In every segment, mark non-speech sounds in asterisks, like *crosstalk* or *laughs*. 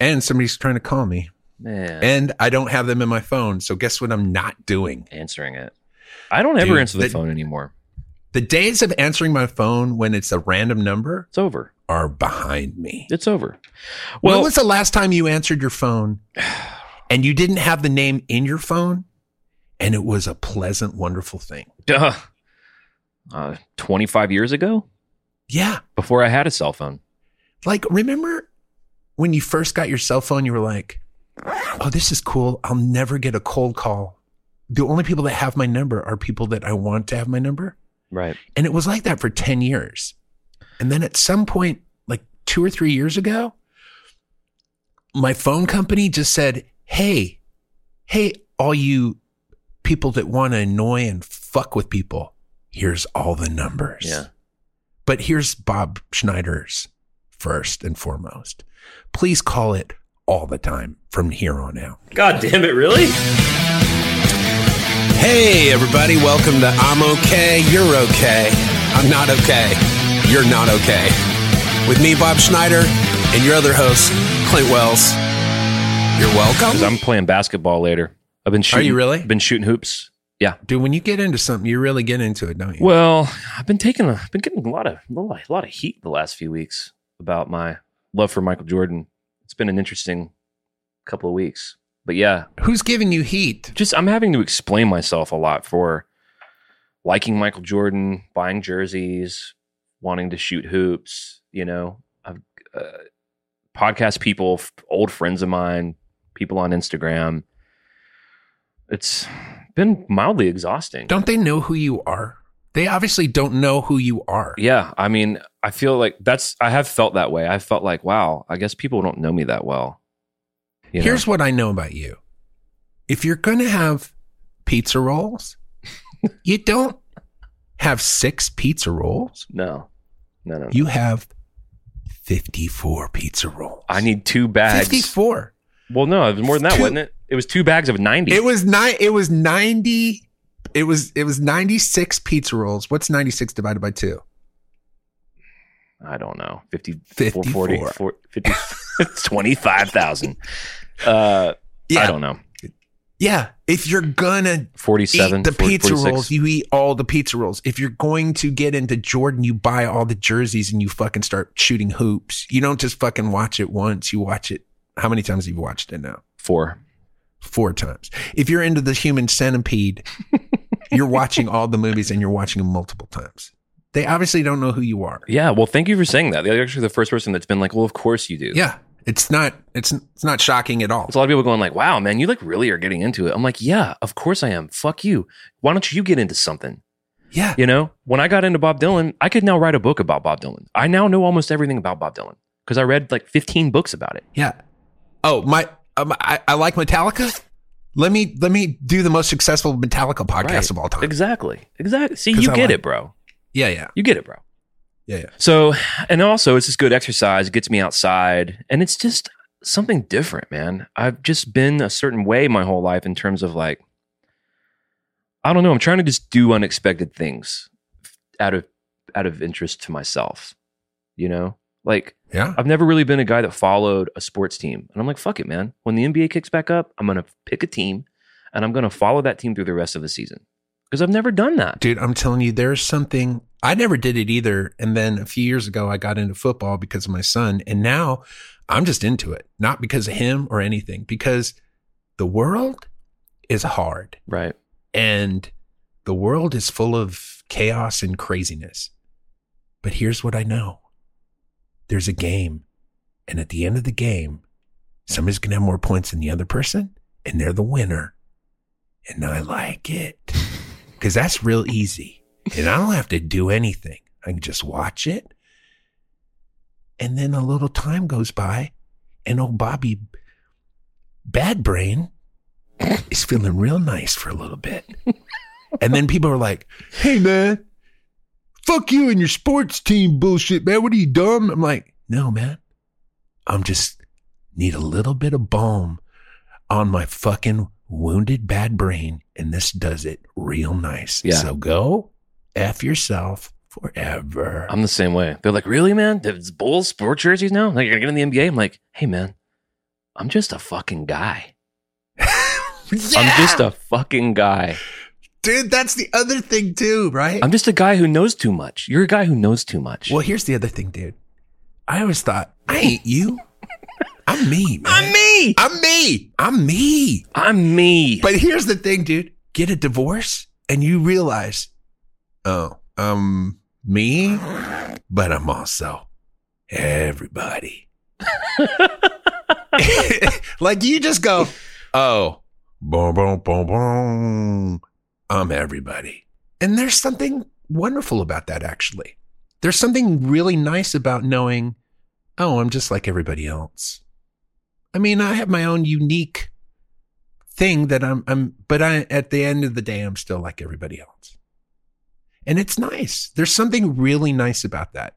and somebody's trying to call me, Man, and I don't have them in my phone. So guess what? I'm not doing. answering it. I don't ever Dude, answer the that- phone anymore. The days of answering my phone when it's a random number It's over. are behind me. It's over. when was the last time you answered your phone *sighs* and you didn't have the name in your phone and it was a pleasant, wonderful thing? duh. Uh, 25 years ago, Yeah. before I had a cell phone. Like, remember when you first got your cell phone, you were like, oh, this is cool. I'll never get a cold call. The only people that have my number are people that I want to have my number. Right. And it was like that for 10 years. And then at some point, like two or three years ago, my phone company just said, Hey, hey, all you people that want to annoy and fuck with people, here's all the numbers. Yeah. But here's Bob Schneider's first and foremost. Please call it all the time from here on out. God damn it, really? Hey, everybody, welcome to I'm okay, you're okay. I'm not okay, you're not okay. With me, Bob Schneider, and your other host, Clint Wells. You're welcome. Because I'm playing basketball later. I've been shooting. you really? Been shooting hoops. Yeah. Dude, when you get into something, you really get into it, don't you? Well, I've been taking a, I've been getting a lot of, a lot of heat the last few weeks about my love for Michael Jordan. It's been an interesting couple of weeks, but yeah, Who's giving you heat? just I'm having to explain myself a lot for liking Michael Jordan, buying jerseys, wanting to shoot hoops. You know, I've uh, podcast people, f- old friends of mine, people on Instagram. It's been mildly exhausting. Don't they know who you are? They obviously don't know who you are. Yeah, I mean, I feel like that's I have felt that way. I felt like, wow, I guess people don't know me that well. You know? Here's what I know about you. If you're going to have pizza rolls, *laughs* you don't have six pizza rolls. no, no, no. You have 54 pizza rolls. I need two bags. 54. Well, no, it was more than that, Two- wasn't it? It was two bags of ninety. It was nine. It was 90. It was, it was 96 pizza rolls. What's 96 divided by two? I don't know, 50, 54. 40, 40, 50 *laughs* 25,000. Uh, Yeah. I don't know. Yeah. If you're gonna 47, eat the 40, pizza 46. rolls, you eat all the pizza rolls. If you're going to get into Jordan, you buy all the jerseys and you fucking start shooting hoops. You don't just fucking watch it once. You watch it. How many times have you watched it now? Four. Four times. If you're into the human centipede, *laughs* you're watching all the movies and you're watching them multiple times. They obviously don't know who you are. Yeah. Well, thank you for saying that. You're actually the first person that's been like, well, of course you do. Yeah. It's not, it's, it's not shocking at all. There's a lot of people going like, wow, man, you like really are getting into it. I'm like, yeah, of course I am. Fuck you. Why don't you get into something? Yeah. You know, when I got into Bob Dylan, I could now write a book about Bob Dylan. I now know almost everything about Bob Dylan because I read like 15 books about it. Yeah. Oh, my, um, I, I like Metallica. Let me, let me do the most successful Metallica podcast Right. of all time. Exactly. Exactly. See, you I get like- it, bro. Yeah. Yeah. You get it, bro. Yeah. Yeah. So, and also it's just good exercise. It gets me outside and it's just something different, man. I've just been a certain way my whole life in terms of like, I don't know. I'm trying to just do unexpected things out of, out of interest to myself, you know, like Yeah. I've never really been a guy that followed a sports team. And I'm like, fuck it, man. When the NBA kicks back up, I'm going to pick a team and I'm going to follow that team through the rest of the season because I've never done that. Dude, I'm telling you, there's something I never did it either. And then a few years ago, I got into football because of my son. And now I'm just into it, not because of him or anything, because the world is hard Right. and the world is full of chaos and craziness. But here's what I know there's a game. And at the end of the game, somebody's going to have more points than the other person, and they're the winner. And I like it *laughs* because that's real easy. And I don't have to do anything. I can just watch it. And then a little time goes by, and old Bobby Bad Brain is feeling real nice for a little bit. *laughs* And then people are like, hey, man, fuck you and your sports team bullshit, man. What are you, dumb? I'm like, no, man. I'm just need a little bit of balm on my fucking wounded bad brain. And this does it real nice. Yeah. So go F yourself forever. I'm the same way. They're like, really, man? There's Bulls sports jerseys now? Like, you're going to get in the NBA? I'm like, hey, man, I'm just a fucking guy. yeah! *laughs* I'm just a fucking guy. Dude. That's the other thing too, right? I'm just a guy who knows too much. You're a guy who knows too much. well, here's the other thing, dude. I always thought I ain't you. I'm me, man. I'm me. I'm me. I'm me. I'm me. But here's the thing, dude. Get a divorce and you realize, oh, um, me, but I'm also everybody. *laughs* *laughs* like you just go, oh, boom, boom, boom, boom. I'm everybody. And there's something wonderful about that, actually. There's something really nice about knowing, oh, I'm just like everybody else. I mean, I have my own unique thing that I'm, I'm, but I, at the end of the day, I'm still like everybody else. And it's nice. There's something really nice about that.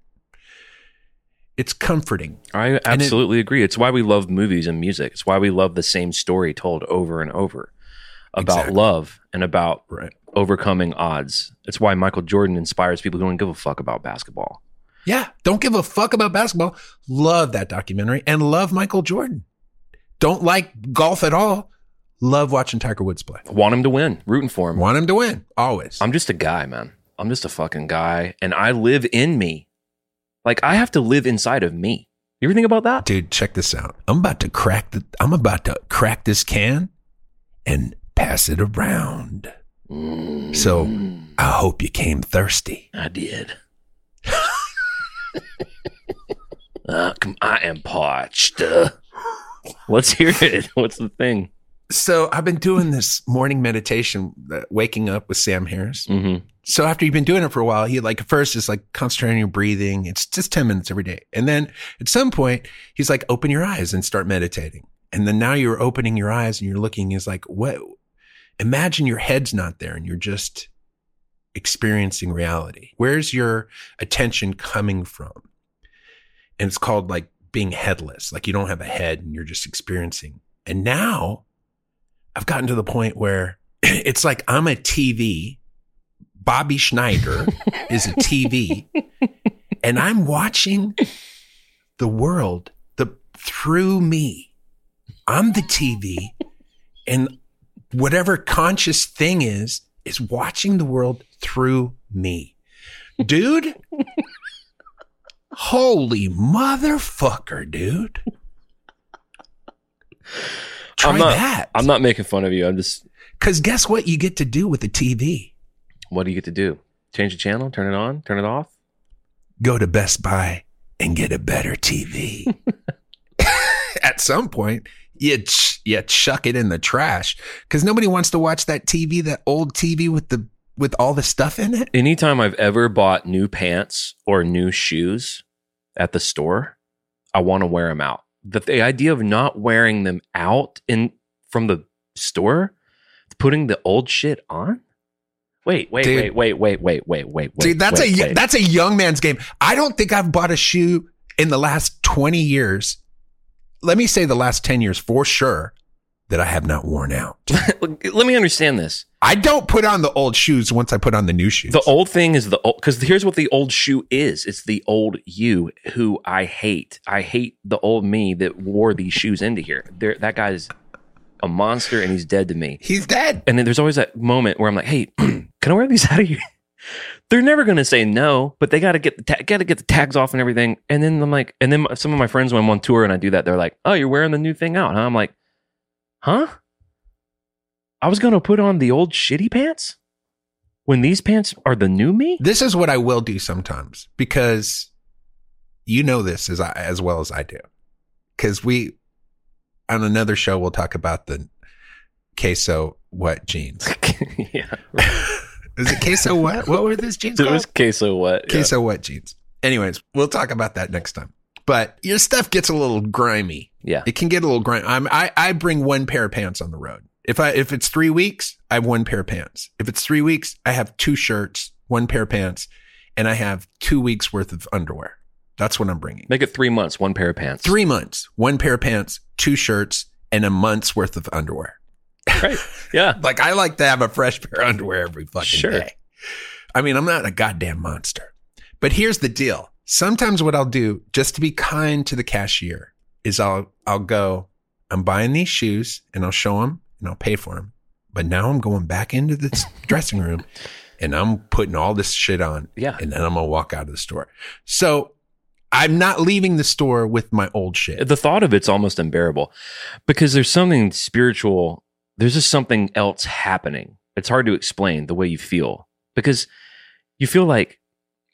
It's comforting. I absolutely agree. It's why we love movies and music. It's why we love the same story told over and over about Exactly. love and about Right. overcoming odds. It's why Michael Jordan inspires people who don't give a fuck about basketball. Yeah. Don't give a fuck about basketball. Love that documentary and love Michael Jordan. Don't like golf at all. Love watching Tiger Woods play. Want him to win, rooting for him. Want him to win. Always. I'm just a guy, man. I'm just a fucking guy, and I live in me. Like I have to live inside of me. You ever think about that? Dude, check this out. I'm about to crack the I'm about to crack this can and pass it around. So I hope you came thirsty. I did. *laughs* uh, come, I am parched. Uh, let's hear it. What's the thing? So I've been doing this morning meditation, uh, waking up with Sam Harris. hmm So after you've been doing it for a while, he like first is like concentrating on your breathing. It's just 10 minutes every day. And then at some point, he's like, open your eyes and start meditating. And then now you're opening your eyes and you're looking is like, what? Imagine your head's not there and you're just experiencing reality. Where's your attention coming from? And it's called like being headless. Like you don't have a head and you're just experiencing. And now I've gotten to the point where *clears throat* it's like I'm a TV. Bobby Schneider *laughs* is a TV and I'm watching the world the through me. I'm the TV and whatever conscious thing is is watching the world through me. Dude, holy motherfucker, dude. Try I'm not, that. I'm not making fun of you. I'm just. Cuz guess what you get to do with the TV? What do you get to do? Change the channel? Turn it on? Turn it off? Go to Best Buy and get a better TV. *laughs* *laughs* At some point, you ch- you chuck it in the trash cuz nobody wants to watch that TV, that old TV with the with all the stuff in it. Anytime I've ever bought new pants or new shoes at the store, I want to wear them out. The, the idea of not wearing them out in from the store, putting the old shit on. Wait, wait, Dude. wait, wait, wait, wait, wait, wait, wait. Dude, that's wait, a wait. that's a young man's game. I don't think I've bought a shoe in the last 20 years. Let me say the last 10 years for sure that I have not worn out. *laughs* Let me understand this. I don't put on the old shoes once I put on the new shoes. The old thing is the old because here's what the old shoe is. It's the old you who I hate. I hate the old me that wore these shoes into here. There, that guy's a monster and he's dead to me. He's dead. And then there's always that moment where I'm like, "Hey, *clears throat* can I wear these out of here?" They're never going to say no, but they got to get the ta- got to get the tags off and everything. And then I'm like, and then some of my friends when I'm on tour and I do that, they're like, "Oh, you're wearing the new thing out?" Huh? I'm like, "Huh? I was going to put on the old shitty pants when these pants are the new me." This is what I will do sometimes because you know this as I, as well as I do. Cuz we on another show we'll talk about the queso what jeans. *laughs* yeah, *laughs* Is it queso what? What were those jeans it called? was queso what? Yeah. queso what jeans. Anyways, we'll talk about that next time. But your stuff gets a little grimy. Yeah. It can get a little grimy. I'm, I I bring one pair of pants on the road. If I if it's three weeks, I have one pair of pants. If it's three weeks, I have two shirts, one pair of pants, and I have two weeks worth of underwear. That's what I'm bringing. Make it three months, one pair of pants. Three months, one pair of pants, two shirts, and a month's worth of underwear. Right. Yeah. *laughs* Like I like to have a fresh pair of underwear every fucking Sure. day. I mean, I'm not a goddamn monster. But here's the deal. Sometimes what I'll do just to be kind to the cashier is I'll I'll go, I'm buying these shoes and I'll show them and I'll pay for them. But now I'm going back into the *laughs* dressing room and I'm putting all this shit on. Yeah. And then I'm going to walk out of the store. So I'm not leaving the store with my old shit. the thought of it's almost unbearable because there's something spiritual there's just something else happening. It's hard to explain the way you feel because you feel like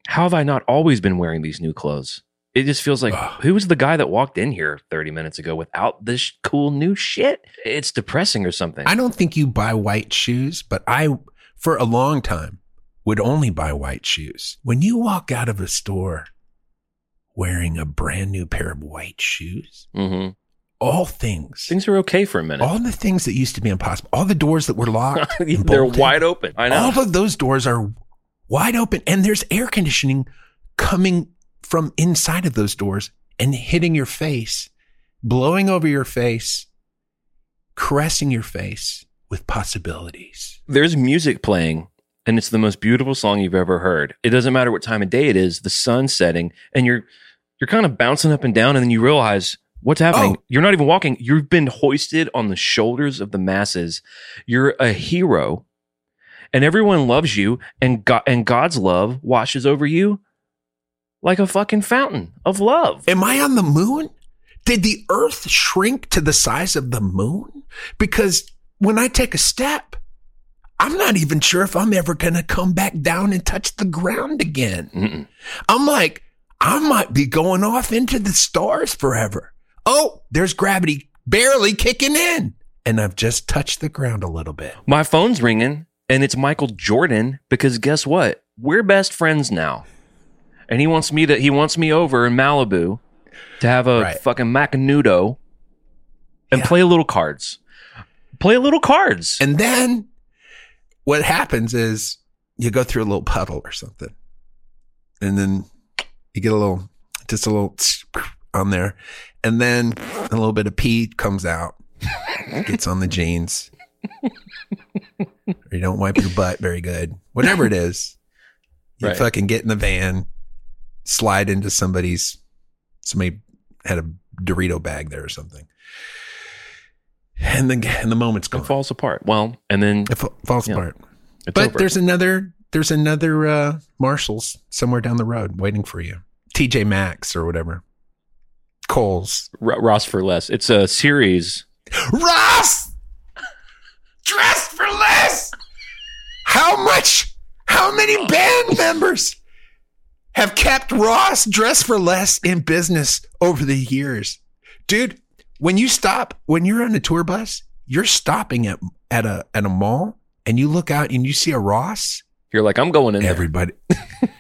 how have i not always been wearing these new clothes? It just feels like who was the guy that walked in here 30 minutes ago without this cool new shit? It's depressing or something. I don't think you buy white shoes, but I, for a long time, would only buy white shoes. When you walk out of a store wearing a brand new pair of white shoes, hmm all things, things are okay for a minute. All the things that used to be impossible, all the doors that were locked, *laughs* they're wide open. I know. All of those doors are wide open, and there's air conditioning coming from inside of those doors and hitting your face, blowing over your face, caressing your face with possibilities. there's music playing and it's the most beautiful song you've ever heard. It doesn't matter what time of day it is, the sun's setting and you're you're kind of bouncing up and down and then you realize what's happening. Oh. You're not even walking. You've been hoisted on the shoulders of the masses. You're a hero and everyone loves you and God, and God's love washes over you like a fucking fountain of love. Am I on the moon? Did the earth shrink to the size of the moon? Because when I take a step, I'm not even sure if I'm ever going to come back down and touch the ground again. Mm-mm. I'm like, I might be going off into the stars forever. Oh, there's gravity barely kicking in. And I've just touched the ground a little bit. My phone's ringing and it's Michael Jordan because guess what? We're best friends now. And he wants me to he wants me over in Malibu to have a Right. fucking macanudo and Yeah. play a little cards. Play a little cards. And then what happens is you go through a little puddle or something. And then you get a little, just a little *tsk* on there. And then a little bit of pee comes out, gets on the jeans. or you don't wipe your butt very good. Whatever it is, you Right. fucking get in the van, slide into somebody's, somebody had a Dorito bag there or something. And the, and the moment's it gone. falls apart. Well, and then It fa- falls Yeah. apart. But over. there's another there's another uh Marshalls somewhere down the road waiting for you. TJ Maxx or whatever. Kohl's. R- Ross for less. It's a series. Ross! Dressed for less! How much? How many band members have kept Ross dressed for less in business over the years? Dude, when you stop, when you're on a tour bus, you're stopping at at a at a mall and you look out and you see a Ross, You're like, I'm going in there. everybody *laughs*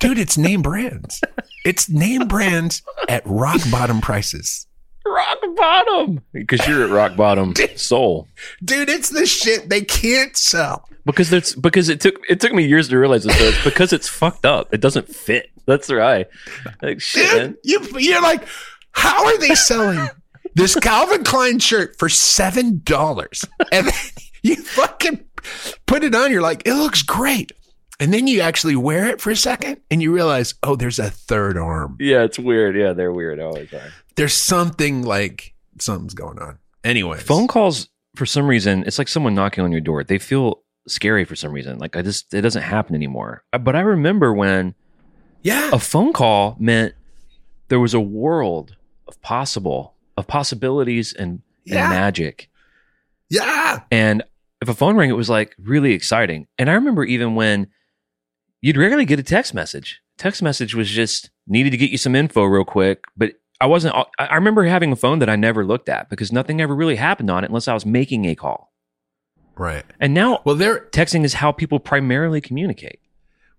Dude, it's name brands. It's name brands at rock bottom prices. rock bottom. Because you're at rock bottom soul. Dude, it's the shit they can't sell. Because it's because it took it took me years to realize this. So it's because it's fucked up. It doesn't fit. That's right. Like shit, man. Dude, you, you're like, how are they selling this Calvin Klein shirt for seven dollars? And then you fucking put it on. You're like, it looks great. And then you actually wear it for a second, and you realize, oh, there's a third arm. Yeah, it's weird. Yeah, they're weird. Always are. There's something like something's going on. Anyway, Phone calls for some reason, it's like someone knocking on your door. They feel scary for some reason. Like I just it doesn't happen anymore. Uh, But I remember when Yeah, a phone call meant there was a world of possible of possibilities and, and Yeah. magic. yeah. And if a phone rang, it was like really exciting. And I remember even when you'd rarely get a text message. Text message was just needed to get you some info real quick. But I wasn't, I remember having a phone that I never looked at because nothing ever really happened on it unless I was making a call. Right. And now Well, there. texting is how people primarily communicate.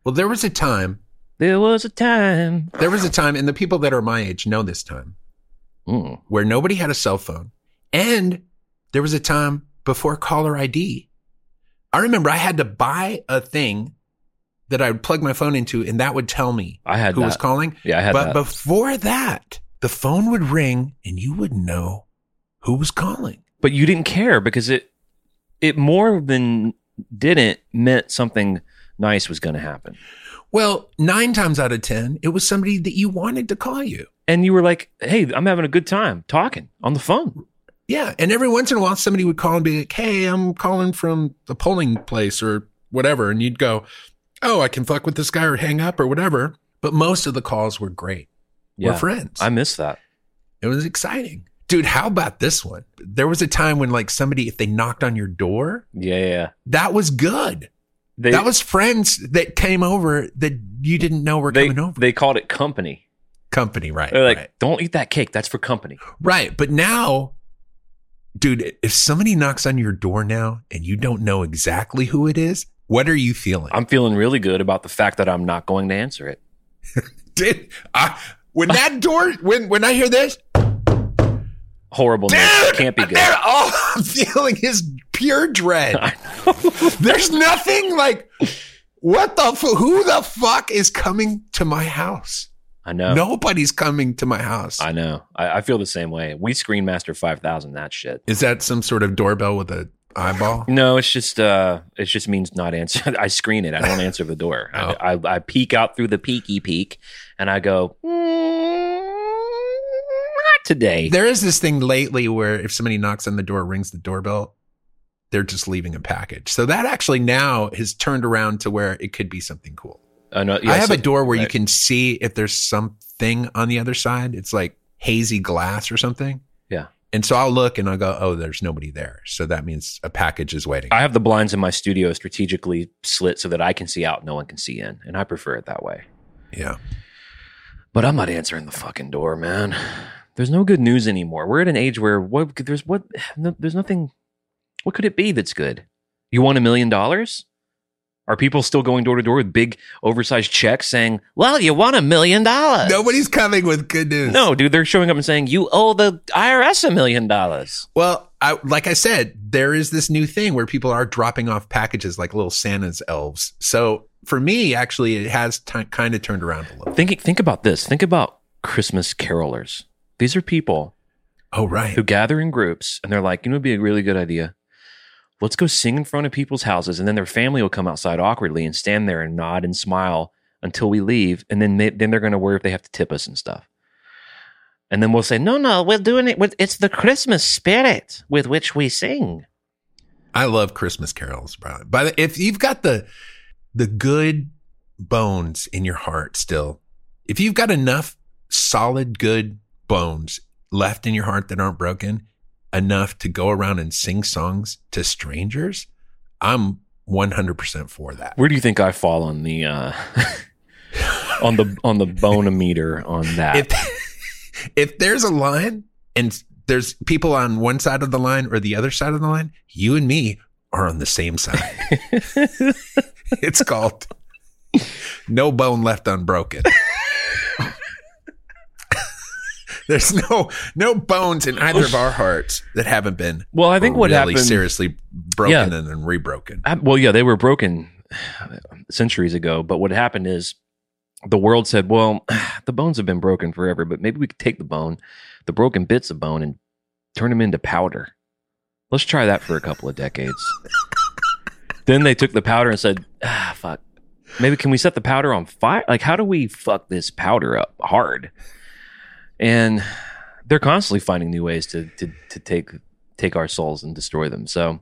Well, there was a time. There was a time. There was a time, and the people that are my age know this time Mm. where nobody had a cell phone, and there was a time before caller ID. I remember I had to buy a thing that I would plug my phone into, and that would tell me I had who that. was calling. yeah, I had that. but that. before that, the phone would ring, and you wouldn't know who was calling. but you didn't care because it it more than didn't meant something nice was going to happen. Well, nine times out of ten, it was somebody that you wanted to call you. and you were like, "Hey, I'm having a good time talking on the phone." Yeah. And every once in a while, somebody would call and be like, Hey, I'm calling from the polling place or whatever. And you'd go, Oh, I can fuck with this guy or hang up or whatever. But most of the calls were great. Yeah. We're friends. I miss that. it was exciting. Dude, how about this one? There was a time when like somebody, if they knocked on your door, Yeah, yeah. that was good. They, that was friends that came over that you didn't know were they, coming over. they called it company. Company, right? They're like, right. don't eat that cake. That's for company. Right. But now, dude, if somebody knocks on your door now and you don't know exactly who it is, what are you feeling? I'm feeling really good about the fact that I'm not going to answer it. *laughs* Dude, I, when that *laughs* door, when when I hear this, Horrible. dude, news. Can't be good. all I'm *laughs* feeling is pure dread. There's nothing like, what the, fu- who the fuck is coming to my house? I know. Nobody's coming to my house. I know. I, I feel the same way. We Screen Master 5000 that shit. Is that some sort of doorbell with a eyeball? No, it's just uh, it just means not answer. *laughs* I screen it. I don't answer the door. Oh. I, I I peek out through the peeky peek, and I go, "Mm, not today. There is this thing lately where if somebody knocks on the door, rings the doorbell, they're just leaving a package. So that actually now has turned around to where it could be something cool. I know. I have so- a door where you can see if there's something on the other side. It's like hazy glass or something. And so I'll look and I'll go, oh, there's nobody there. So that means a package is waiting. I have the blinds in my studio strategically slit so that I can see out, no one can see in, and I prefer it that way. yeah. But I'm not answering the fucking door, man. There's no good news anymore. We're at an age where what there's what no, there's nothing. What could it be that's good? You want a million dollars? Are people still going door to door with big oversized checks saying, "Well, you want a million dollars"? Nobody's coming with good news. No, dude, they're showing up and saying, "You owe the IRS a million dollars." Well, I, like I said, there is this new thing where people are dropping off packages like little Santa's elves. So for me, actually, it has t- kind of turned around a little. Think think about this. Think about Christmas carolers. These are people Oh, right. who gather in groups and they're like, you know, it'd be a really good idea. Let's go sing in front of people's houses, and then their family will come outside awkwardly and stand there and nod and smile until we leave, and then they, then they're going to worry if they have to tip us and stuff. And then we'll say, no, no, we're doing it with it's the Christmas spirit with which we sing. I love Christmas carols, bro. But if you've got the the good bones in your heart still, if you've got enough solid good bones left in your heart that aren't broken, enough to go around and sing songs to strangers, I'm 100% for that. Where do you think I fall on the uh, *laughs* on the on the bonometer on that? if if there's a line and there's people on one side of the line or the other side of the line, you and me are on the same side. *laughs* it's called no bone left unbroken. *laughs* *laughs* There's no no bones in either of our *sighs* hearts that haven't been well, I think what really happened. seriously broken Yeah. and then rebroken. Uh, well, yeah, they were broken centuries ago. But what happened is the world said, well, *sighs* the bones have been broken forever, but maybe we could take the bone, the broken bits of bone, and turn them into powder. Let's try that for a couple of decades. then they took the powder and said, ah, fuck. Maybe can we set the powder on fire? Like, how do we fuck this powder up hard? And they're constantly finding new ways to to to take take our souls and destroy them. So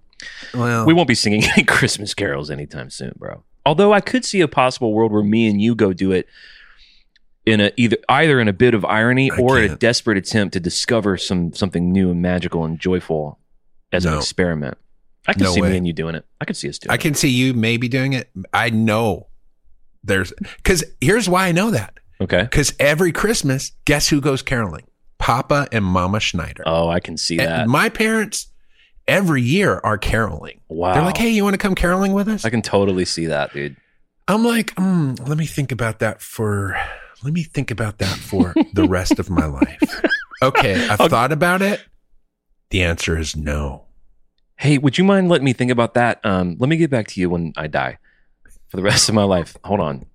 Well, we won't be singing *laughs* any Christmas carols anytime soon, bro. Although I could see a possible world where me and you go do it in a either either in a bit of irony I or a can't. desperate attempt to discover some something new and magical and joyful as an experiment. I can No see way. me and you doing it. I can see us doing I it. can see you maybe doing it. I know there's because here's why I know that. Okay. Because every Christmas, guess who goes caroling? Papa and Mama Schneider. Oh, I can see And that. my parents every year are caroling. Wow. They're like, hey, you want to come caroling with us? I can totally see that, dude. I'm like, mm, let me think about that for, let me think about that for the *laughs* rest of my life. Okay, I've Okay. thought about it. The answer is no. Hey, would you mind letting me think about that? Um, let me get back to you when I die for the rest of my life. Hold on.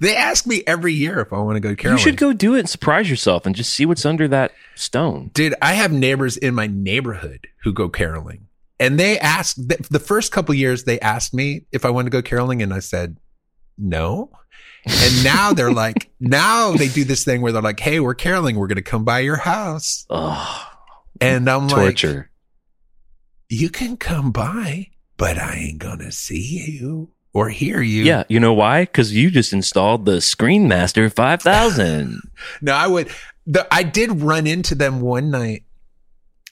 They ask me every year if I want to go caroling. You should go do it and surprise yourself and just see what's under that stone. Dude, I have neighbors in my neighborhood who go caroling. And they asked the, first couple years they asked me if I wanted to go caroling and I said no. And now they're *laughs* like now they do this thing where they're like, "Hey, we're caroling. We're going to come by your house." Oh, And I'm like, Torture. you can come by, but I ain't gonna see you or hear you. yeah, you know why? Because you just installed the Screenmaster 5000. *laughs* No, I would. The, I did run into them one night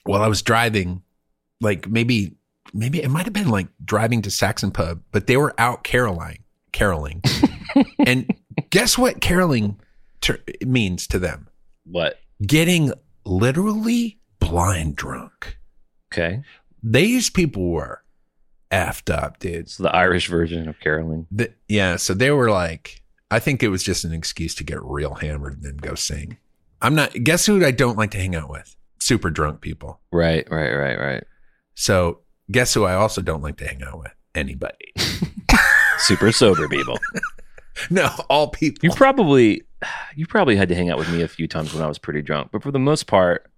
while I was driving, like maybe, maybe it might have been like driving to Saxon Pub, but they were out caroling, caroling. *laughs* and guess what caroling ter- means to them? what? Getting literally blind drunk. Okay. These people were effed up, dude. It's the Irish version of caroling. The, yeah, so they were like, I think it was just an excuse to get real hammered and then go sing. I'm not. Guess who I don't like to hang out with? Super drunk people. Right, right, right, right. So guess who I also don't like to hang out with? Anybody. *laughs* *laughs* Super sober people. no, all people. You probably you probably had to hang out with me a few times when I was pretty drunk, but for the most part,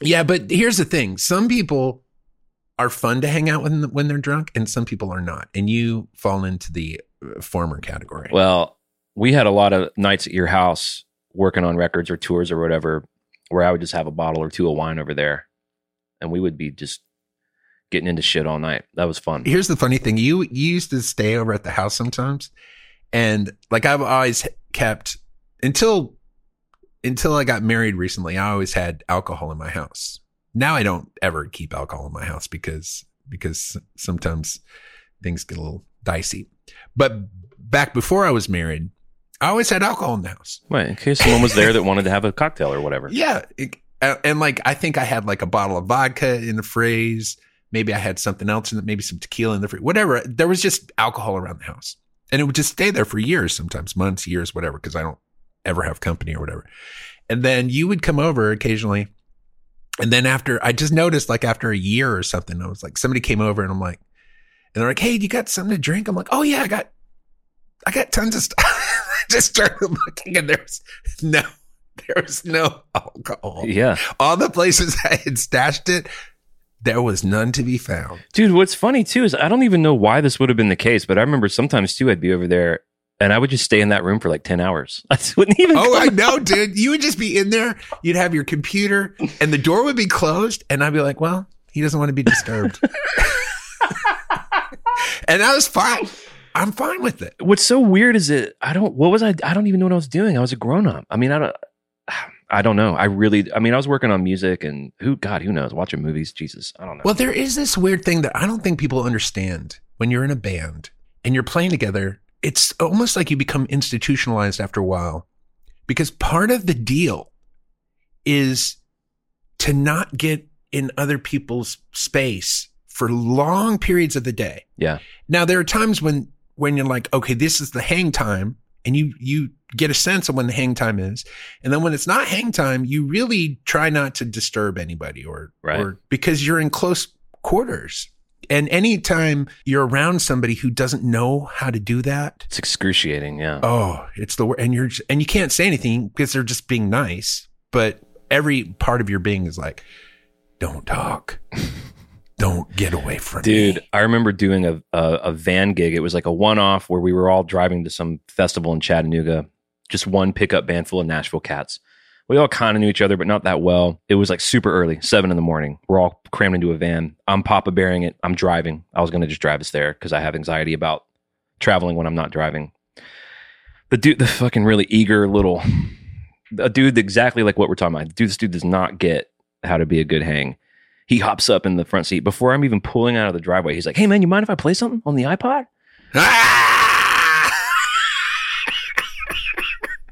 yeah, but here's the thing: some people are fun to hang out with when they're drunk, and some people are not. And you fall into the uh, former category. well, we had a lot of nights at your house working on records or tours or whatever where I would just have a bottle or two of wine over there and we would be just getting into shit all night. That was fun. here's the funny thing: you, you used to stay over at the house sometimes, and like I've always kept until until I got married recently. I always had alcohol in my house. Now I don't ever keep alcohol in my house because because sometimes things get a little dicey. But back before I was married, I always had alcohol in the house. Right, in case someone was there that wanted to have a cocktail or whatever. *laughs* Yeah. it- and like, I think I had like a bottle of vodka in the fridge. Maybe I had something else in it, maybe some tequila in the fridge, whatever. There was just alcohol around the house. And it would just stay there for years, sometimes months, years, whatever, because I don't ever have company or whatever. And then you would come over occasionally. And then after, I just noticed like after a year or something, I was like, somebody came over and I'm like, and they're like, hey, you got something to drink? I'm like, oh yeah, I got, I got tons of stuff. *laughs* I just started looking and there's no, there was no alcohol. Yeah. All the places *laughs* I had stashed it, there was none to be found. Dude, what's funny too is I don't even know why this would have been the case, but I remember sometimes too I'd be over there and I would just stay in that room for like 10 hours. *laughs* I wouldn't even Oh, I know, dude. You would just be in there. You'd have your computer, and the door would be closed, and I'd be like, "Well, he doesn't want to be disturbed," *laughs* and I was fine. I'm fine with it. what's so weird is that I don't what was I I don't even know what I was doing. I was a grown up. I mean, I don't *sighs* I don't know. I really I mean, I was working on music and who god, who knows, watching movies, Jesus. I don't know. Well, there is this weird thing that I don't think people understand when you're in a band and you're playing together. It's almost like you become institutionalized after a while because part of the deal is to not get in other people's space for long periods of the day. yeah. Now there are times when when you're like, okay, this is the hang time, and you you get a sense of when the hang time is, and then when it's not hang time, you really try not to disturb anybody or Right. or because you're in close quarters. And anytime you're around somebody who doesn't know how to do that, It's excruciating, yeah. oh, it's the and you're and you can't say anything because they're just being nice, but every part of your being is like, don't talk, *laughs* don't get away from it. Dude, me. I remember doing a, a a van gig. It was like a one off where we were all driving to some festival in Chattanooga. Just one pickup band full of Nashville cats. We all kind of knew each other, but not that well. It was like super early, seven in the morning. We're all crammed into a van. I'm Papa bearing it. I'm driving. I was going to just drive us there because I have anxiety about traveling when I'm not driving. The dude, the fucking really eager little, a dude exactly like what we're talking about. Dude, this dude does not get how to be a good hang he hops up in the front seat before I'm even pulling out of the driveway. He's like, "Hey man, you mind if I play something on the iPod?" *laughs* *laughs* Ah!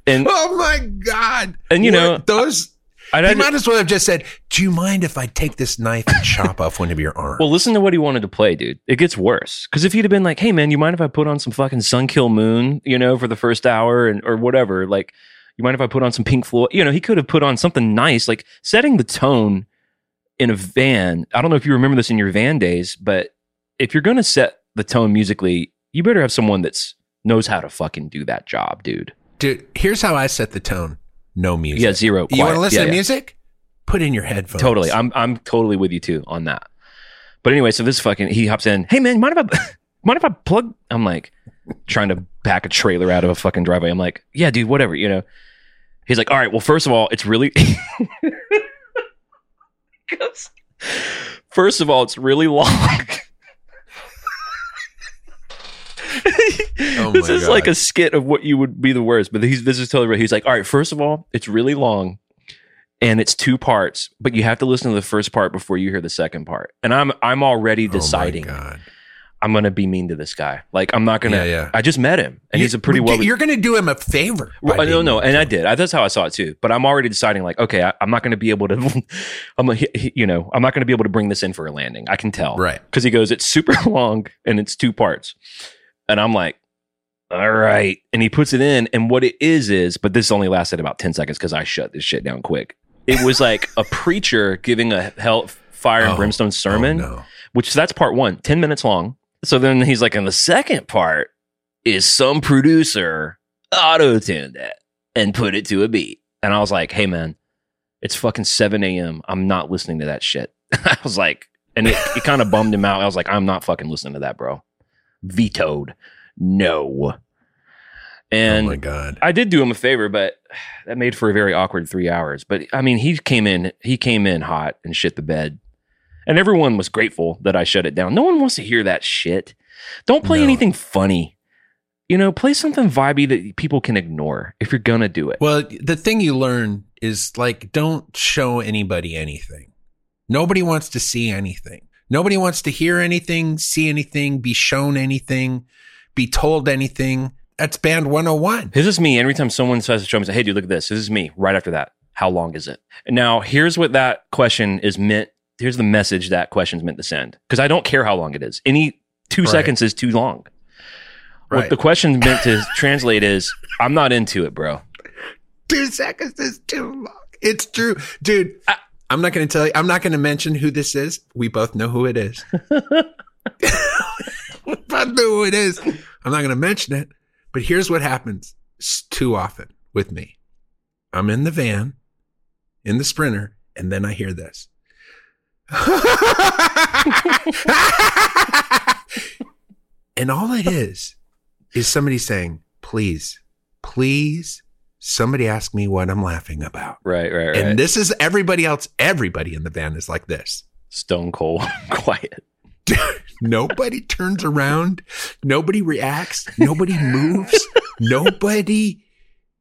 And Oh my god! And, you know, those. I, He I might as well have just said, "Do you mind if I take this knife and chop off one of your arms?" well, listen to what he wanted to play, dude. It gets worse because if he'd have been like, "Hey man, you mind if I put on some fucking Sun Kil Moon?" You know, for the first hour and or whatever, like, you mind if I put on some Pink Floyd? You know, he could have put on something nice, like setting the tone in a van. I don't know if you remember this in your van days, but if you're gonna set the tone musically, you better have someone that's knows how to fucking do that job, dude. Dude, here's how I set the tone: no music. Yeah, zero. You want to listen Yeah, to yeah. music? Put in your headphones. Totally. I'm I'm totally with you too on that. But anyway, so this fucking he hops in. Hey man, mind if I *laughs* mind if I plug? I'm like trying to back a trailer out of a fucking driveway. I'm like, yeah, dude, whatever. You know. He's like, all right. Well, first of all, it's really. *laughs* First of all, it's really long. *laughs* Oh this is like a skit of what you would be the worst. But he's this is totally right. He's like, all right, first of all, it's really long and it's two parts, but you have to listen to the first part before you hear the second part. And I'm I'm already Oh my deciding God. I'm gonna be mean to this guy. Like I'm not gonna Yeah, yeah. I just met him and You- he's a pretty well You're going to do him a favor. Well, no, no, and I did. I, that's how I saw it too. But I'm already deciding, like, okay, I, I'm not to be able to. *laughs* I'm, a, you know, I'm not going to be able to bring this in for a landing. I can tell, Right. Because he goes, it's super *laughs* long and it's two parts, and I'm like, all right. And he puts it in, and what it is is, but this only lasted about ten seconds because I shut this shit down quick. It was like a preacher giving a hell fire and Oh, brimstone oh, sermon Oh, no. which that's part one, 10 minutes long. So then he's like, and the second part is some producer auto tuned it and put it to a beat. And I was like, hey, man, it's fucking 7 a.m. I'm not listening to that shit. *laughs* I was like, and it, it kind of bummed him out. I was like, I'm not fucking listening to that, bro. Vetoed. No. And oh my God. I did do him a favor, but that made for a very awkward three hours. But I mean, he came in, he came in hot and shit the bed, and everyone was grateful that I shut it down. No one wants to hear that shit. Don't play No. anything funny. You know, play something vibey that people can ignore if you're gonna do it. Well, the thing you learn is like, don't show anybody anything. Nobody wants to see anything. Nobody wants to hear anything, see anything, be shown anything, be told anything. That's band 101. This is me. Every time someone says to show me, say, "Hey, dude, look at this." This is me. Right after that, how long is it? Now, here's what that question is meant. Here's the message that question's meant to send. Because I don't care how long it is. Any two Right. seconds is too long. What the question meant to *laughs* translate is, "I'm not into it, bro." Two seconds is too long. It's true. Dude, I, I'm not going to tell you. I'm not going to mention who this is. We both know who it is. *laughs* *laughs* we both know who it is. I'm not going to mention it. But here's what happens s- too often with me I'm in the van, in the sprinter, and then I hear this. *laughs* and all it is, is somebody saying, please, please, somebody ask me what I'm laughing about. Right, right, right. And this is everybody else, everybody in the van is like this. Stone cold *laughs* quiet. *laughs* Nobody turns around. Nobody reacts. Nobody moves. nobody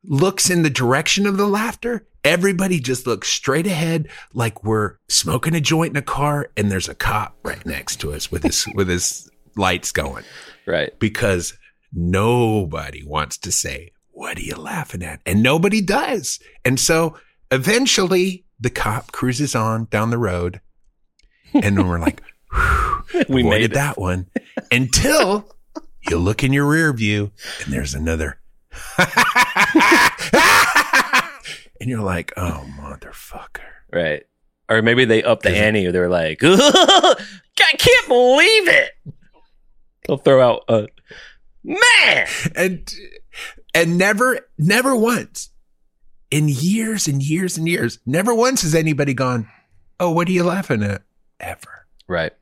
looks in the direction of the laughter. Everybody just looks straight ahead like we're smoking a joint in a car and there's a cop right next to us with his *laughs* with his lights going Right. because nobody wants to say, What are you laughing at? And nobody does. And so eventually the cop cruises on down the road. And we're like, *laughs* We made it. that one until you look in your rear view and there's another. *laughs* and you're like, Oh, motherfucker. Right. Or maybe they up the ante or they're like, *laughs* I can't believe it. They'll throw out a man. and and never never once in years and years and years never once has anybody gone oh what are you laughing at ever Right.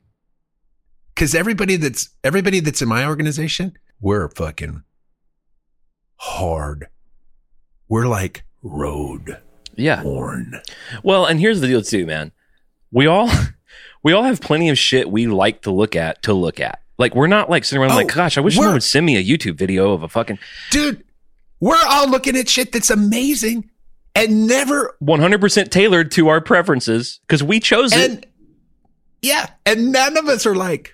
because everybody that's everybody that's in my organization we're fucking hard we're like road Yeah. worn Well, and here's the deal too, man. We all *laughs* we all have plenty of shit we like to look at to look at. Like we're not like sitting around Oh, like, gosh, I wish someone would send me a YouTube video of a fucking dude we're all looking at shit that's amazing and never 100% tailored to our preferences because we chose it. yeah and none of us are like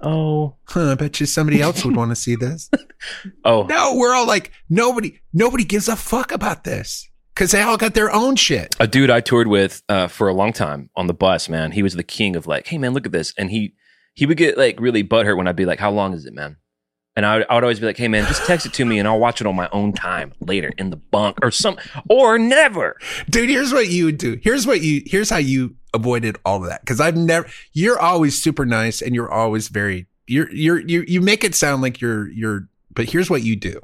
Oh, huh, I bet you somebody else would want to see this. *laughs* oh, No, we're all like, nobody, nobody gives a fuck about this because they all got their own shit. a dude I toured with uh, for a long time on the bus, man. He was the king of like, hey man, look at this, and he he would get like really butthurt when I'd be like, how long is it, man? And I would, I would always be like, hey man, just text it to me and I'll watch it on my own time later in the bunk or some or never. Dude, here's what you would do. Here's what you, here's how you avoided all of that. Cause I've never, you're always super nice and you're always very, you're, you're, you, you make it sound like you're, you're, but here's what you do.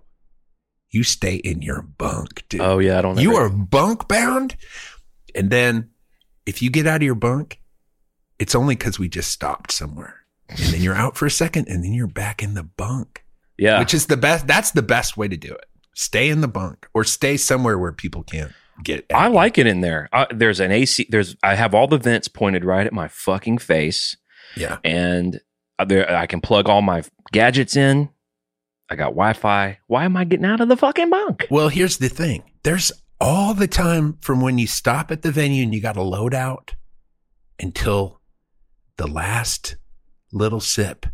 You stay in your bunk, dude. Oh yeah, I don't. you ever- are bunk bound. And then if you get out of your bunk, it's only because we just stopped somewhere. And then you're out for a second and then you're back in the bunk, yeah. which is the best. That's the best way to do it. Stay in the bunk or stay somewhere where people can't. get. I you. like it in there. I, there's an AC. There's I have all the vents pointed right at my fucking face, Yeah. and there I can plug all my gadgets in. I got Wi-Fi. Why am I getting out of the fucking bunk? Well, here's the thing. There's all the time from when you stop at the venue and you got to load out until the last little sip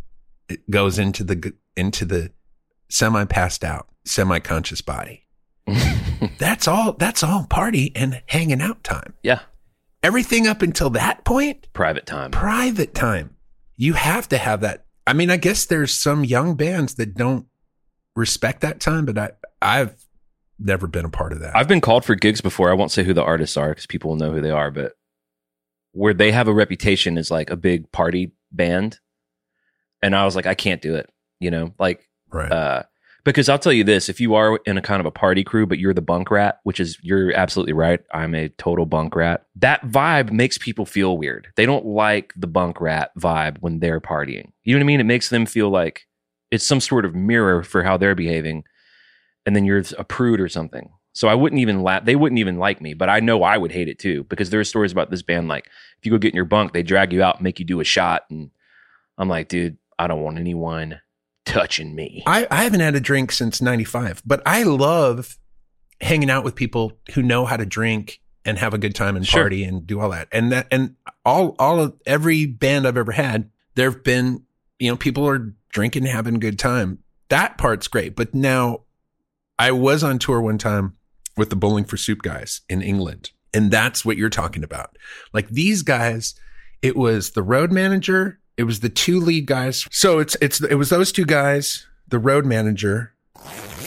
it goes into the into the semi passed out, semi conscious body. *laughs* That's all that's all party and hanging out time. yeah, Everything up until that point, private time. private time. You have to have that. I mean, I guess there's some young bands that don't respect that time, but I I've never been a part of that. I've been called for gigs before. I won't say who the artists are because people will know who they are, but where they have a reputation as like a big party band. And I was like, I can't do it, you know, like, right. uh, because I'll tell you this if you are in a kind of a party crew, but you're the bunk rat, which is, you're absolutely right. I'm a total bunk rat. That vibe makes people feel weird. They don't like the bunk rat vibe when they're partying. You know what I mean? It makes them feel like it's some sort of mirror for how they're behaving and then you're a prude or something. So I wouldn't even la- they wouldn't even like me, but I know I would hate it too because there are stories about this band like if you go get in your bunk, they drag you out, make you do a shot, and I'm like, dude, I don't want anyone touching me. I, I haven't had a drink since 95, but I love hanging out with people who know how to drink and have a good time and Sure. party and do all that. And that, and all, all of every band I've ever had, there have been, you know, people are drinking having a good time. That part's great. But now I was on tour one time with the Bowling for Soup guys in England. And that's what you're talking about. Like these guys, it was the road manager, it was the two lead guys. So it's it's it was those two guys, the road manager,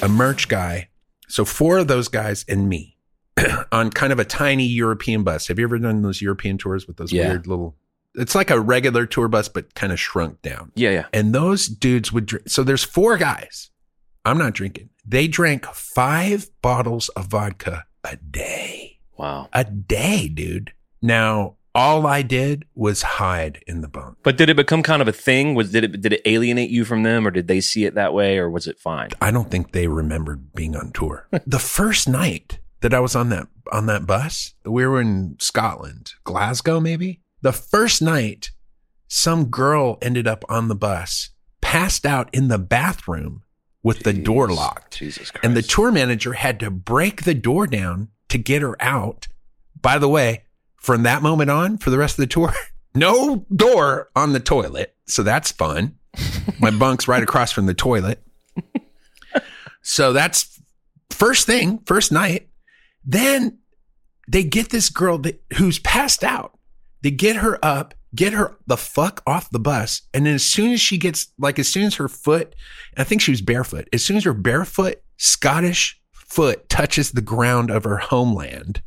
a merch guy. So four of those guys and me *clears throat* on kind of a tiny European bus. Have you ever done those European tours with those Yeah. weird little it's like a regular tour bus but kind of shrunk down. Yeah, yeah. And those dudes would drink. So there's four guys. I'm not drinking. They drank five bottles of vodka a day. Wow. A day, dude. Now, all I did was hide in the bunk. But did it become kind of a thing? Was did it did it alienate you from them, or did they see it that way, or was it fine? I don't think they remembered being on tour. *laughs* the first night that I was on that on that bus, we were in Scotland, Glasgow maybe. The first night, some girl ended up on the bus, passed out in the bathroom with the door locked. Jesus Christ. And the tour manager had to break the door down to get her out. By the way, from that moment on, for the rest of the tour, *laughs* no door on the toilet. So that's fun. My *laughs* bunk's right across from the toilet. So that's first thing, first night. Then they get this girl that, who's passed out. They get her up, get her the fuck off the bus. And then as soon as she gets, like, as soon as her foot, I think she was barefoot, as soon as her barefoot Scottish foot touches the ground of her homeland,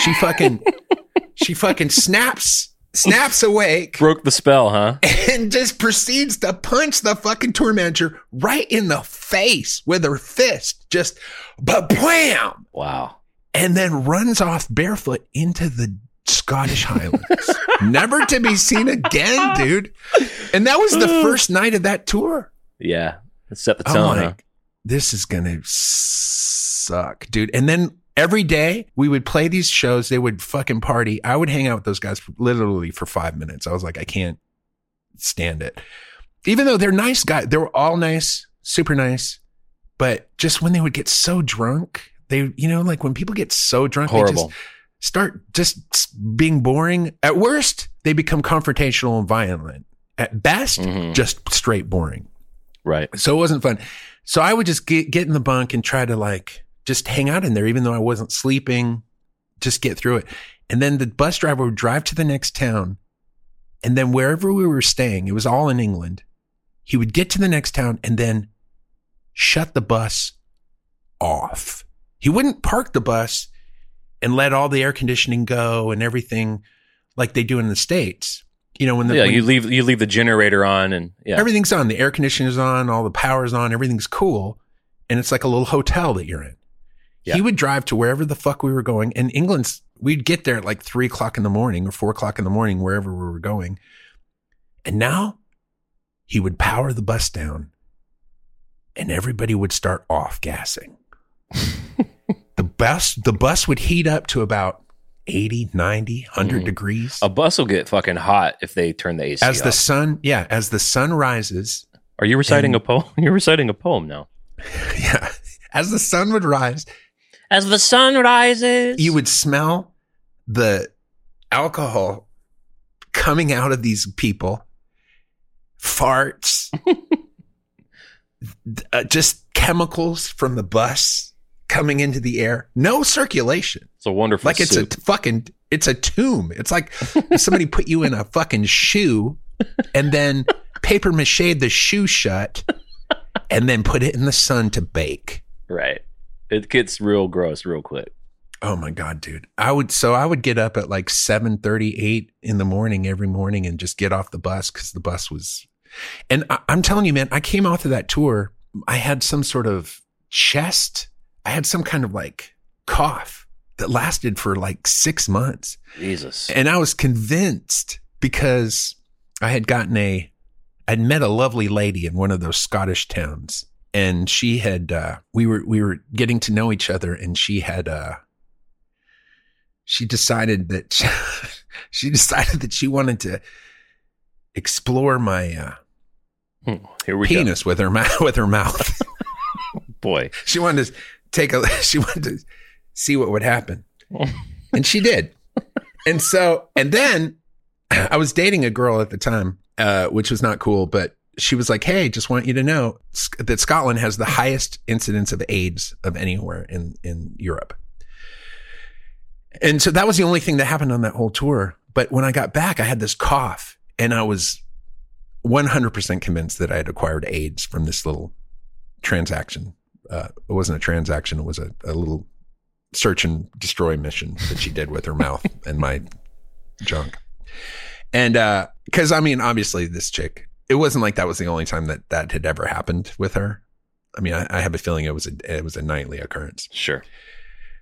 she fucking, *laughs* she fucking snaps, snaps awake broke the spell, huh? and just proceeds to punch the fucking tour manager right in the face with her fist. Just, but bam! Wow. and then runs off barefoot into the Scottish Highlands. *laughs* Never to be seen again, dude. And that was the *sighs* first night of that tour. Yeah. Set the tone, huh? like, this is going to suck, dude. And then every day we would play these shows. They would fucking party. I would hang out with those guys literally for five minutes. I was like, I can't stand it. Even though they're nice guys, they were all nice, super nice. But just when they would get so drunk, they, you know, like when people get so drunk, they Horrible. just start just being boring. At worst, they become confrontational and violent. At best, Mhm. just straight boring. Right. So it wasn't fun. So I would just get, get in the bunk and try to like just hang out in there, even though I wasn't sleeping, just get through it. And then the bus driver would drive to the next town. And then wherever we were staying, it was all in England. He would get to the next town and then shut the bus off. He wouldn't park the bus and let all the air conditioning go and everything like they do in the States. You know, when the, yeah, when you leave you leave the generator on, and yeah, Everything's on. The air conditioner's on. All the power's on. Everything's cool. And it's like a little hotel that you're in. Yeah. He would drive to wherever the fuck we were going. And England's, we'd get there at like three o'clock in the morning or four o'clock in the morning, wherever we were going. And now he would power the bus down and everybody would start off gassing. *laughs* the bus the bus would heat up to about 80, 90, 100 Mhm. degrees. A bus will get fucking hot if they turn the AC As the off. sun, yeah, as the sun rises, Are you reciting and- a poem? *laughs* You're reciting a poem now. *laughs* yeah, as the sun would rise, As the sun rises, you would smell the alcohol coming out of these people, farts, *laughs* uh, just chemicals from the bus coming into the air. No circulation. It's a wonderful Like it's soup. a fucking, it's a tomb. It's like somebody put you in a fucking shoe and then paper mache the shoe shut and then put it in the sun to bake. right. It gets real gross real quick. Oh my god, dude! I would so I would get up at like seven thirty, eight in the morning every morning and just get off the bus because the bus was. And I, I'm telling you, man, I came off of that tour. I had some sort of chest. I had some kind of like cough that lasted for like six months, Jesus. and I was convinced because I had gotten a, I'd met a lovely lady in one of those Scottish towns, and she had uh, we were we were getting to know each other, and she had uh, she decided that she, *laughs* she decided that she wanted to explore my uh, Hmm, Here we penis with her mouth with her mouth. *laughs* *laughs* Boy. she wanted to take a she wanted to see what would happen and she did and so and then i was dating a girl at the time uh, which was not cool but she was like hey just want you to know that scotland has the highest incidence of aids of anywhere in in europe and so that was the only thing that happened on that whole tour but when i got back i had this cough and i was 100% convinced that i had acquired aids from this little transaction uh, it wasn't a transaction. It was a, a little search and destroy mission that she did with her mouth and my junk. And, uh, cause I mean, obviously this chick, it wasn't like that was the only time that that had ever happened with her. I mean, I, I have a feeling it was a, it was a nightly occurrence. Sure.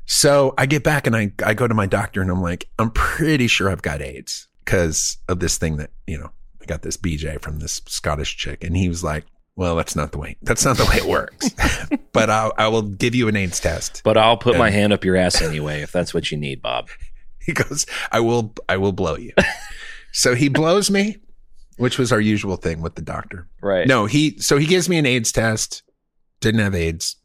So I get back and I, I go to my doctor and I'm like, I'm pretty sure I've got AIDS because of this thing that, you know, I got this BJ from this Scottish chick. And he was like, well, that's not the way, that's not the way it works, *laughs* but I'll, I will give you an AIDS test. But I'll put my hand up your ass anyway if that's what you need, Bob. *laughs* He goes, I will, I will blow you. so he blows me, which was our usual thing with the doctor. Right. No, he, so he gives me an AIDS test, didn't have AIDS,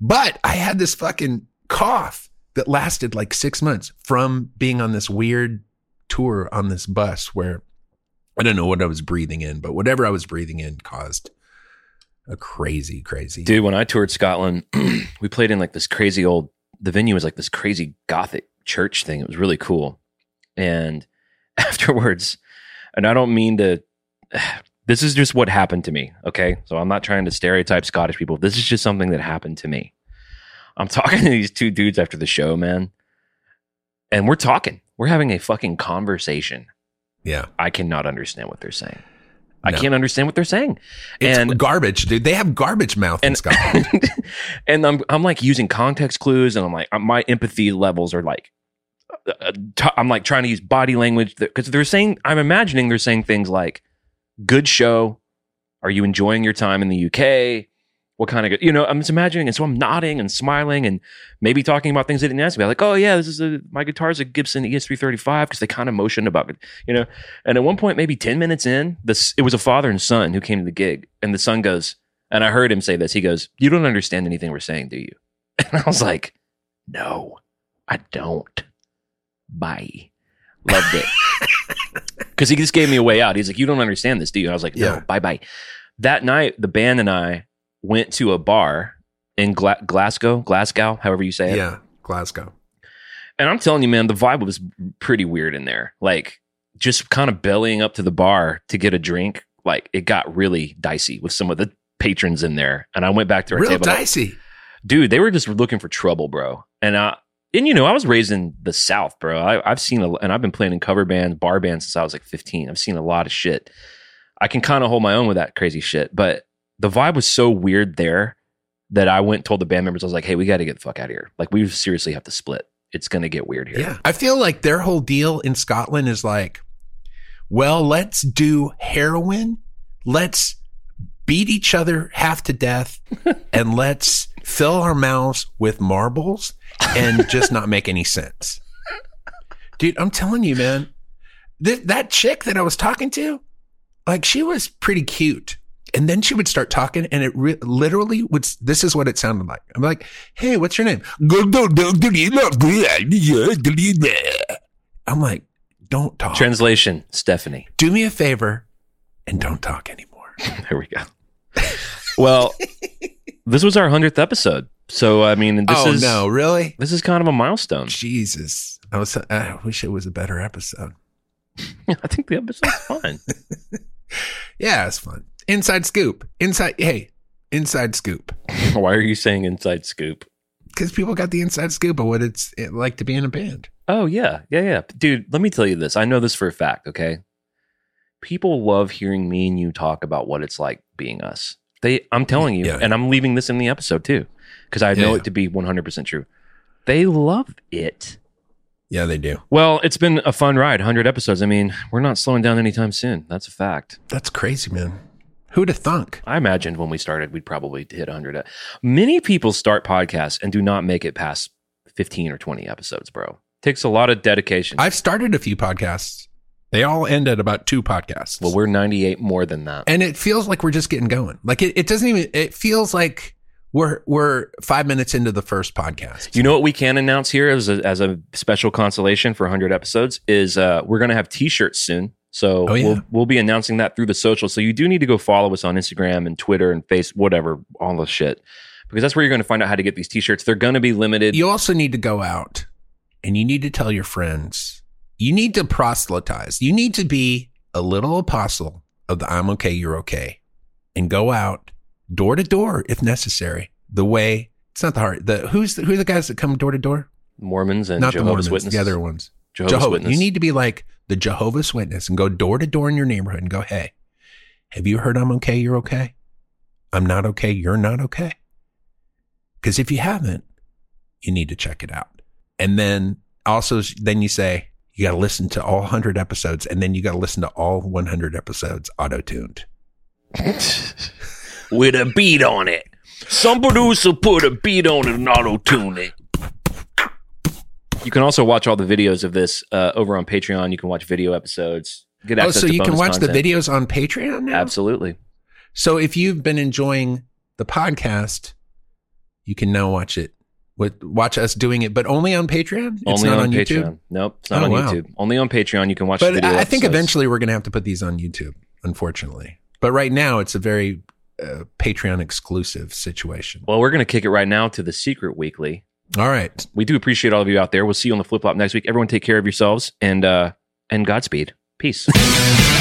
but I had this fucking cough that lasted like six months from being on this weird tour on this bus where I don't know what I was breathing in, but whatever I was breathing in caused a crazy, crazy. Dude, when I toured Scotland, *clears throat* we played in like this crazy old, the venue was like this crazy gothic church thing. It was really cool. And *laughs* afterwards, and I don't mean to, *sighs* this is just what happened to me. Okay. So I'm not trying to stereotype Scottish people. This is just something that happened to me. I'm *laughs* talking to these two dudes after the show, man. And we're talking, we're having a fucking conversation. Yeah. I cannot understand what they're saying. I can't understand what they're saying. It's And- garbage, dude. They have garbage mouth in Scotland. *laughs* and I'm I'm like using context clues, and I'm like my empathy levels are like, uh, uh, I'm like trying to use body language because they're saying I'm imagining they're saying things like, "Good show, are you enjoying your time in the UK?" What kind of good, you know? I'm just imagining, and so I'm nodding and smiling, and maybe talking about things they didn't ask me. like, oh yeah, this is a my guitar's a Gibson E ES335 because they kind of motioned about it, you know. And at one point, maybe ten minutes in, this it was a father and son who came to the gig, and the son goes, and I heard him say this. He goes, "You don't understand anything we're saying, do you?" *laughs* And I was like, "No, I don't." Bye. Loved it *laughs* because he just gave me a way *sighs* out. He's like, "You don't understand this, do you?" And I was like, "No, Yeah. bye bye." That night, the band and I went to a bar in Gla- Glasgow, Glasgow, however you say it. yeah. Glasgow. And I'm telling you, man, the vibe was pretty weird in there. Like just kind of bellying up to the bar to get a drink. Like it got really dicey with some of the patrons in there. And I went back to our Real table. dicey. Dude, they were just looking for trouble, bro. And I, and you know, I was raised in the South, bro. I, I've seen, a, and I've been playing in cover bands, bar bands since I was like 15. I've seen a lot of shit. I can kind of hold my own with that crazy shit. But the vibe was so weird there that I went and told the band members, I was like, hey, we got to get the fuck out of here. Like, we seriously have to split. It's going to get weird here. Yeah. I feel like their whole deal in Scotland is like, well, let's do heroin. Let's beat each other half to death *laughs* and let's fill our mouths with marbles and just not make any sense. Dude, I'm telling you, man, th- that chick that I was talking to, like she was pretty cute. And then she would start talking and it re- literally would, this is what it sounded like. I'm like, Hey, what's your name? I'm like, don't talk. Translation: Stephanie. Do me a favor and don't talk anymore. *laughs* There we go. Well, *laughs* this was our hundredth episode, so I mean, this oh is no, really? this is kind of a milestone. Jesus. I was, I wish it was a better episode. *laughs* I think the episode's fine. *laughs* Yeah, it's fun. Inside scoop. Inside, hey, inside scoop. *laughs* Why are you saying inside scoop? Because people got the inside scoop of what it's like to be in a band. Oh yeah, yeah, yeah, dude. Let me tell you this. I know this for a fact. Okay, people love hearing me and you talk about what it's like being us. They, I'm telling you, Yeah. and I'm leaving this in the episode too, because I know Yeah. it to be 100 percent true. They love it. Yeah, they do. Well, it's been a fun ride. 100 episodes. I mean, we're not slowing down anytime soon. That's a fact. That's crazy, man. Who'd have thunk? I imagined when we started, we'd probably hit 100. Many people start podcasts and do not make it past 15 or 20 episodes, bro. Takes a lot of dedication. I've started a few podcasts. They all end at about two podcasts. well, we're 98 more than that. and it feels like we're just getting going. Like it, it doesn't even, it feels like we're, we're five minutes into the first podcast. You know what we can announce here as a, as a special consolation for 100 episodes is uh, we're going to have t-shirts soon. So Oh, yeah. we'll, we'll be announcing that through the social. So you do need to go follow us on Instagram and Twitter and Face, whatever, all the shit. Because that's where you're going to find out how to get these t-shirts. They're going to be limited. you also need to go out and you need to tell your friends. You need to proselytize. You need to be a little apostle of the I'm okay, you're okay. And go out door to door if necessary. The way it's not the hard the who's the, who are the guys that come door to door? Mormons and Not the Jehovah's Mormons, Witnesses. the other ones. Jehovah's Jehovah. Witnesses. You need to be like the Jehovah's Witness and go door to door in your neighborhood and go, Hey, have you heard I'm okay? You're okay. I'm not okay. You're not okay. Cause if you haven't, you need to check it out. And then also, then you say, you got to listen to all 100 episodes and then you got to listen to all 100 episodes auto tuned. *laughs* with a beat on it. Some producer put a beat on it and auto tune it. You can also watch all the videos of this uh, over on Patreon. You can watch video episodes. Get Oh, so you can bonus watch the videos on Patreon now? Absolutely. So if you've been enjoying the podcast, you can now watch it. With, watch us doing it, but only on Patreon. It's Only not on, on, Patreon. YouTube. Nope, it's not Oh, on wow. YouTube. Only on Patreon. You can watch. But video I I think eventually we're going to have to put these on YouTube, unfortunately. But right now, it's a very uh, Patreon exclusive situation. Well, we're going to kick it right now to the secret weekly. All right. We do appreciate all of you out there. We'll see you on the flip flop next week. Everyone, take care of yourselves and uh, and Godspeed. Peace. *laughs*